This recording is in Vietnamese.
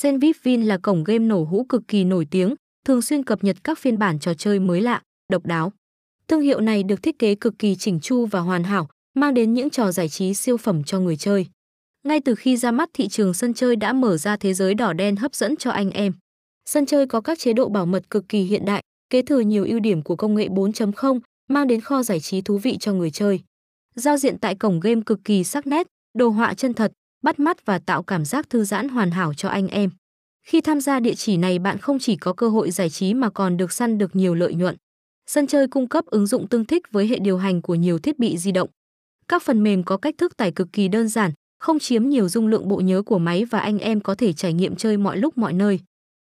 Senvip Vin là cổng game nổ hũ cực kỳ nổi tiếng, thường xuyên cập nhật các phiên bản trò chơi mới lạ, độc đáo. Thương hiệu này được thiết kế cực kỳ chỉnh chu và hoàn hảo, mang đến những trò giải trí siêu phẩm cho người chơi. Ngay từ khi ra mắt thị trường sân chơi đã mở ra thế giới đỏ đen hấp dẫn cho anh em. Sân chơi có các chế độ bảo mật cực kỳ hiện đại, kế thừa nhiều ưu điểm của công nghệ 4.0, mang đến kho giải trí thú vị cho người chơi. Giao diện tại cổng game cực kỳ sắc nét, đồ họa chân thật, bắt mắt và tạo cảm giác thư giãn hoàn hảo cho anh em. Khi tham gia địa chỉ này bạn không chỉ có cơ hội giải trí mà còn được săn được nhiều lợi nhuận. Sân chơi cung cấp ứng dụng tương thích với hệ điều hành của nhiều thiết bị di động. Các phần mềm có cách thức tải cực kỳ đơn giản, không chiếm nhiều dung lượng bộ nhớ của máy và anh em có thể trải nghiệm chơi mọi lúc mọi nơi.